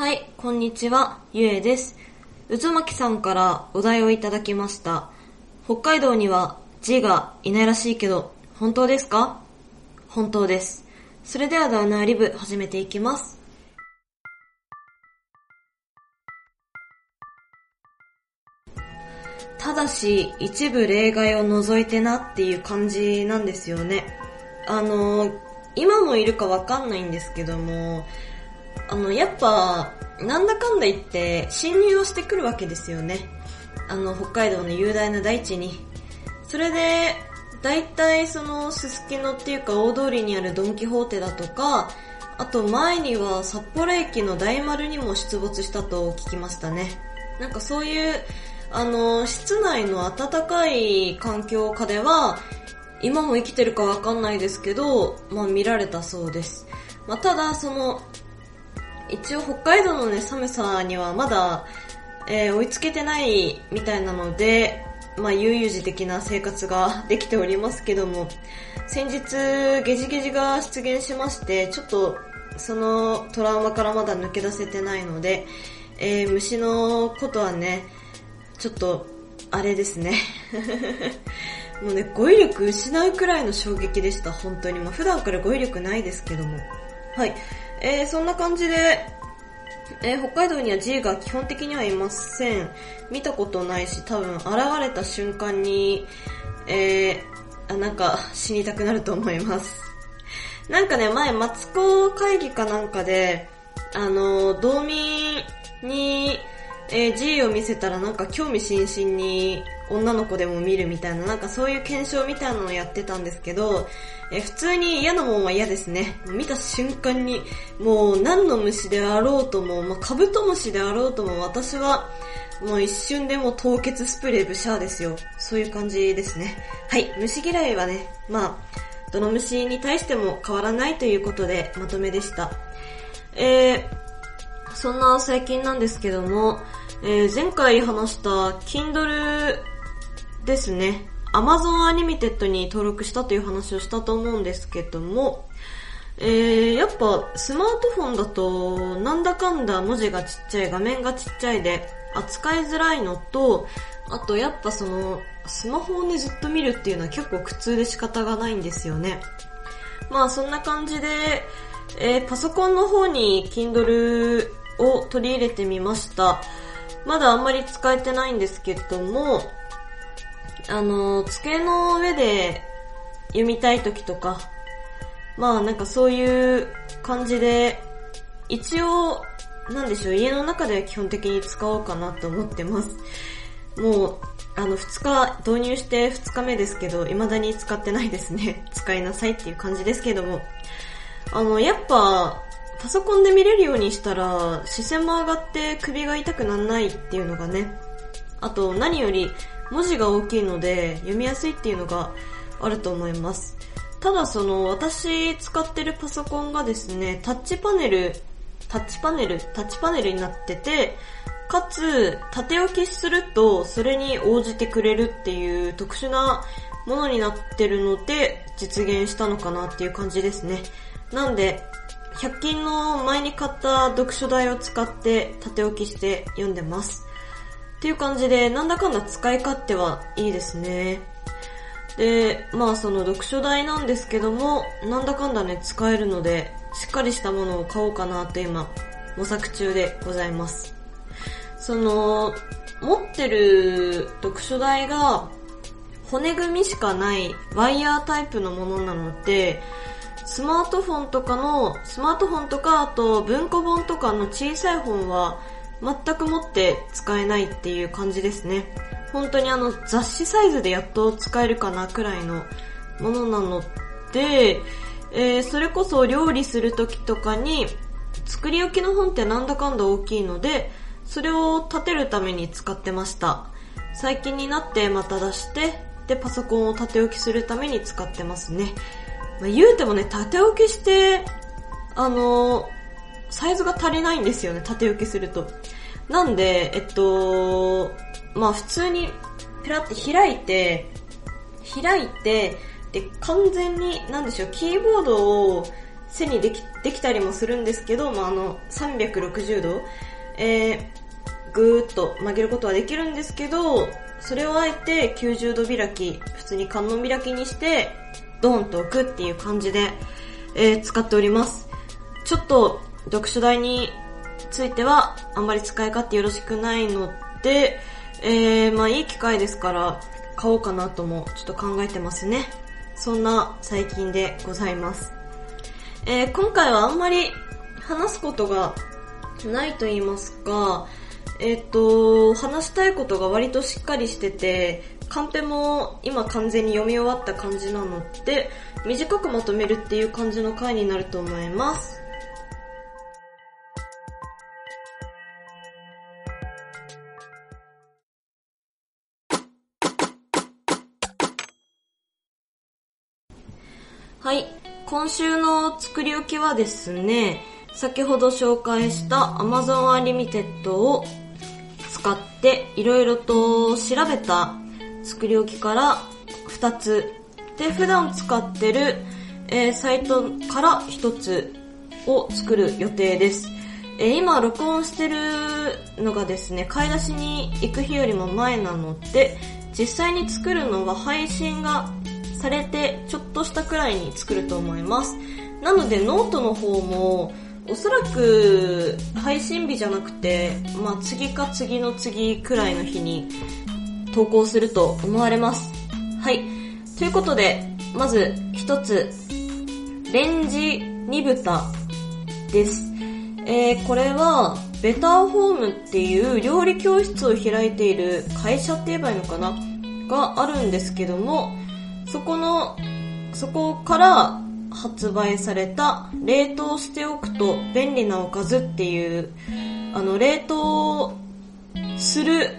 はい、こんにちは、ゆえです。渦巻さんからお題をいただきました。北海道には G がいないらしいけど、本当ですか？本当です。それではダウナーリブ始めていきます。ただし、一部例外を除いてなっていう感じなんですよね。あの、今もいるかわかんないんですけども、あの、やっぱ、なんだかんだ言って、侵入をしてくるわけですよね。あの、北海道の雄大な大地に。それで、大体その、すすきのっていうか大通りにあるドンキホーテだとか、あと前には札幌駅の大丸にも出没したと聞きましたね。なんかそういう、あの、室内の暖かい環境下では、今も生きてるかわかんないですけど、まあ見られたそうです。まあただ、その、一応北海道のね、寒さにはまだ、えー追いつけてないみたいなので、まあ悠々自適な生活ができておりますけども、先日ゲジゲジが出現しまして、ちょっとそのトラウマからまだ抜け出せてないので、えー虫のことはね、ちょっと、あれですね。もうね、語彙力失うくらいの衝撃でした、本当に。まあ普段から語彙力ないですけども。はい。えー、そんな感じで、えー北海道には G が基本的にはいません。見たことないし、多分現れた瞬間に、えー、あ、なんか死にたくなると思います。なんかね、前、マツコ会議かなんかで、あの、道民に、えー G を見せたらなんか興味津々に女の子でも見るみたいな、なんかそういう検証みたいなのをやってたんですけど、えー普通に嫌なもんは嫌ですね。見た瞬間に、もう何の虫であろうとも、まあ、カブトムシであろうとも、私は、もう一瞬でも凍結スプレーブシャーですよ。そういう感じですね。はい、虫嫌いはね、まあ、どの虫に対しても変わらないということでまとめでした。えー、そんな最近なんですけども、えー前回話した Kindle ですね。Amazon Unlimited に登録したという話をしたと思うんですけども、えー、やっぱスマートフォンだとなんだかんだ文字がちっちゃい、画面がちっちゃいで扱いづらいのと、あとやっぱそのスマホをねずっと見るっていうのは結構苦痛で仕方がないんですよね。まあそんな感じで、えーパソコンの方に Kindle を取り入れてみました。まだあんまり使えてないんですけども、あの、机の上で読みたい時とか、まあなんかそういう感じで、一応、なんでしょう、家の中では基本的に使おうかなと思ってます。もう、あの、二日、導入して二日目ですけど、未だに使ってないですね。使いなさいっていう感じですけども。あの、やっぱ、パソコンで見れるようにしたら、視線も上がって首が痛くならないっていうのがね。あと、何より、文字が大きいので、読みやすいっていうのがあると思います。ただその、私使ってるパソコンがですね、タッチパネル、タッチパネル、タッチパネルになってて、かつ、縦置きすると、それに応じてくれるっていう特殊なものになってるので、実現したのかなっていう感じですね。なんで、100均の前に買った読書台を使って縦置きして読んでます。っていう感じで、なんだかんだ使い勝手はいいですね。で、まあその読書台なんですけども、なんだかんだね、使えるので、しっかりしたものを買おうかなと今、模索中でございます。その、持ってる読書台が、骨組みしかないワイヤータイプのものなので、スマートフォンとかの、スマートフォンとか、あと文庫本とかの小さい本は、全く持って使えないっていう感じですね。本当にあの雑誌サイズでやっと使えるかなくらいのものなので、えーそれこそ料理する時とかに、作り置きの本ってなんだかんだ大きいので、それを立てるために使ってました。最近になってまた出して、で、パソコンを立て置きするために使ってますね。まあ、言うてもね、立て置きして、あのサイズが足りないんですよね、縦置きすると。なんで、えっと、まあ普通にペラって開いて、開いて、で、完全に、なんでしょう、キーボードを背にできできたりもするんですけど、まあ、あの360度、えー、ぐーっと曲げることはできるんですけどそれをあえて90度開き普通に観音開きにしてドーンと置くっていう感じで、えー、使っておりますちょっと読書台についてはあんまり使い勝手よろしくないので、えー、まあいい機会ですから買おうかなともちょっと考えてますね。そんな最近でございます。えー、今回はあんまり話すことがないと言いますか、えっ、ー、と、話したいことが割としっかりしてて、カンペも今完全に読み終わった感じなので、短くまとめるっていう感じの回になると思います。はい。今週の作り置きはですね、先ほど紹介した Amazon Unlimited を使っていろいろと調べた作り置きから2つで普段使ってる、えー、サイトから1つを作る予定です。えー、今録音してるのがですね、買い出しに行く日よりも前なので、実際に作るのは配信がされてちょっとしたくらいに作ると思います。なのでノートの方もおそらく配信日じゃなくて、まあ次か次の次くらいの日に投稿すると思われます。はい。ということで、まず一つ、レンジ煮豚です。えー、これは、ベターホームっていう料理教室を開いている会社って言えばいいのかな？があるんですけども、そこの、そこから発売された冷凍しておくと便利なおかずっていう、あの、冷凍する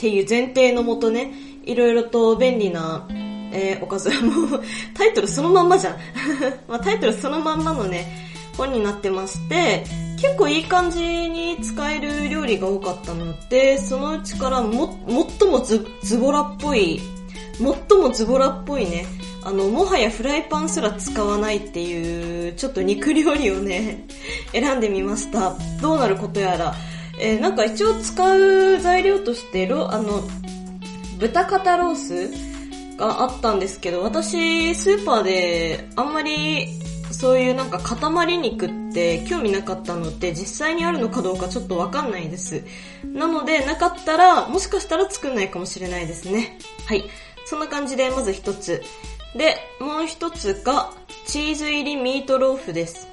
っていう前提のもとね、いろいろと便利な、えー、おかず、も うタイトルそのまんまじゃん。まあ、タイトルそのまんまのね、本になってまして、結構いい感じに使える料理が多かったので、そのうちからも、最もズズボラっぽい最もズボラっぽいね、あの、もはやフライパンすら使わないっていう、ちょっと肉料理をね、選んでみました。どうなることやら。えー、なんか一応使う材料として、ロ、あの、豚肩ロースがあったんですけど、私、スーパーであんまりそういうなんか塊肉って興味なかったので実際にあるのかどうかちょっとわかんないです。なのでなかったらもしかしたら作んないかもしれないですね。はい。そんな感じで、まず一つ。で、もう一つが、チーズ入りミートローフです。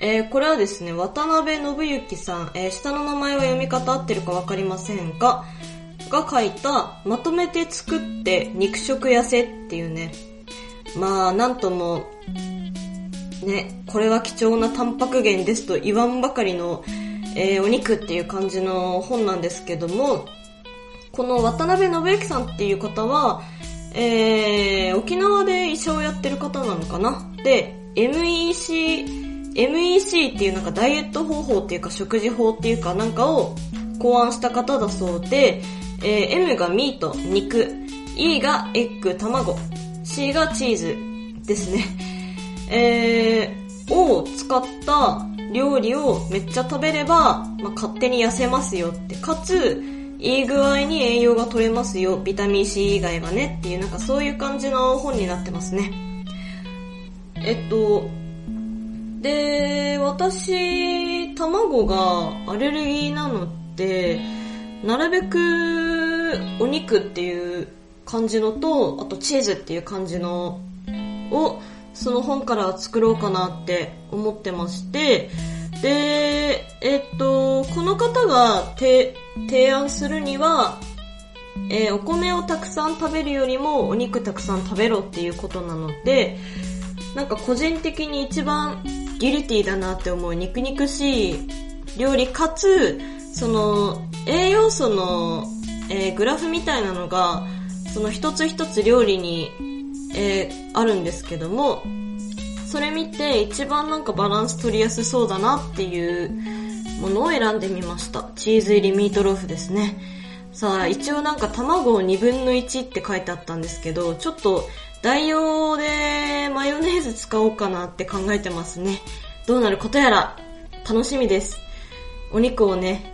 えー、これはですね、渡辺信之さん、えー、下の名前は読み方合ってるかわかりませんが、が書いた、まとめて作って肉食痩せっていうね、まあ、なんとも、ね、これは貴重なタンパク源ですと言わんばかりの、えー、お肉っていう感じの本なんですけども、この渡辺信之さんっていう方は、えー、沖縄で医者をやってる方なのかな。で、MEC、MEC っていうなんかダイエット方法っていうか食事法っていうかなんかを考案した方だそうで、えー、M がミート、肉、E がエッグ、卵、C がチーズですね。えー、を使った料理をめっちゃ食べれば、まあ、勝手に痩せますよって。かつ、いい具合に栄養が取れますよ、ビタミン C 以外はねっていうなんかそういう感じの本になってますね。えっと、で、私、卵がアレルギーなので、なるべくお肉っていう感じのと、あとチーズっていう感じのを、その本から作ろうかなって思ってまして、で、えっと、この方が提案するには、えー、お米をたくさん食べるよりもお肉たくさん食べろっていうことなので、なんか個人的に一番ギルティーだなって思う肉肉しい料理かつ、その栄養素の、えー、グラフみたいなのが、その一つ一つ料理に、えー、あるんですけども、それ見て一番なんかバランス取りやすそうだなっていうものを選んでみました。チーズ入りミートローフですね。さあ、一応なんか卵を2分の1って書いてあったんですけど、ちょっと代用でマヨネーズ使おうかなって考えてますね。どうなることやら楽しみです。お肉をね、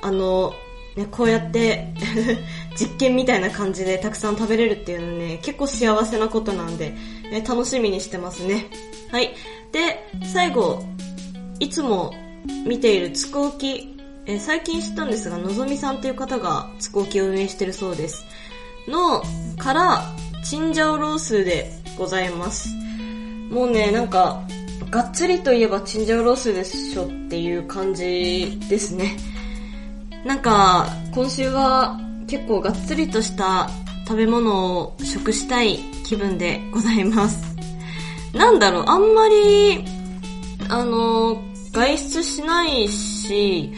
あの、ね、こうやって 実験みたいな感じでたくさん食べれるっていうのね、結構幸せなことなんで、ね、楽しみにしてますね。はい。で、最後、いつも見ているつくおき、え、最近知ったんですが、のぞみさんっていう方がつくおきを運営してるそうです。の、から、チンジャオロースでございます。もうね、なんか、がっつりといえばチンジャオロースでしょっていう感じですね。なんか、今週は結構がっつりとした食べ物を食したい気分でございます。なんだろう、あんまり、あの、外出しないし、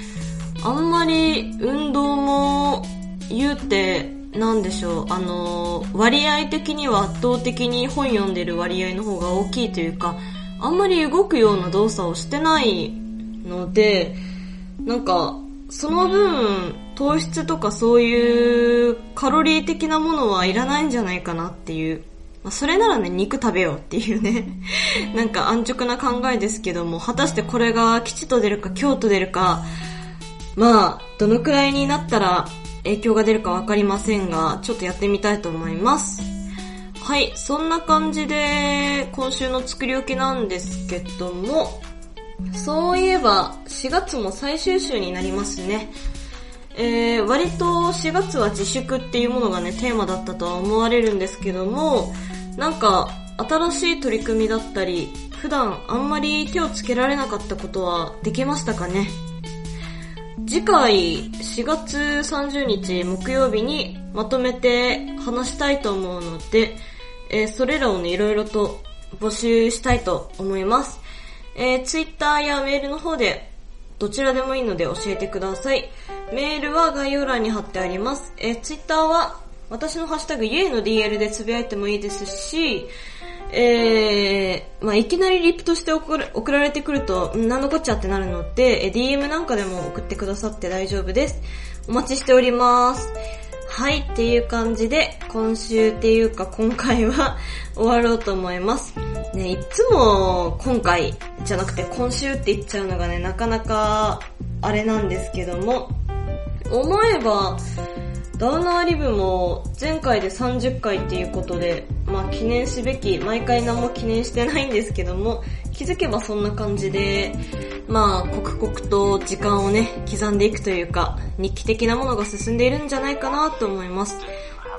あんまり運動も言うて、なんでしょう、あの、割合的には圧倒的に本読んでる割合の方が大きいというか、あんまり動くような動作をしてないので、なんか、その分、糖質とかそういうカロリー的なものはいらないんじゃないかなっていう。まあ、それならね、肉食べようっていうね なんか安直な考えですけども、果たしてこれが吉と出るか京と出るか、まあ、どのくらいになったら影響が出るかわかりませんが、ちょっとやってみたいと思います。はい、そんな感じで、今週の作り置きなんですけども、そういえば、4月も最終週になりますね。えー、割と4月は自粛っていうものがね、テーマだったとは思われるんですけども、なんか、新しい取り組みだったり、普段あんまり手をつけられなかったことはできましたかね？次回4月30日木曜日にまとめて話したいと思うので、えー、それらをね、いろいろと募集したいと思います。えー、ツイッターやメールの方でどちらでもいいので教えてください。メールは概要欄に貼ってあります。えー、ツイッターは私のハッシュタグイエイの DL でつぶやいてもいいですし、えー、まあ、いきなりリップとして送られてくると、何のこっちゃってなるので、DM なんかでも送ってくださって大丈夫です。お待ちしております。はい、っていう感じで、今週っていうか今回は 終わろうと思います。ね、いつも今回じゃなくて今週って言っちゃうのがね、なかなかあれなんですけども、思えば、ダウナーリブも前回で30回っていうことで、まあ記念すべき、毎回何も記念してないんですけども、気づけばそんな感じで、まあ刻々と時間をね、刻んでいくというか、日記的なものが進んでいるんじゃないかなと思います。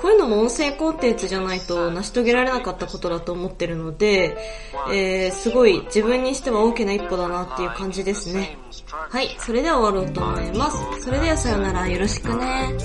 こういうのも音声コンテンツじゃないと成し遂げられなかったことだと思ってるので、えー、すごい自分にしては大きな一歩だなっていう感じですね。はい、それでは終わろうと思います。それではさよなら、よろしくね。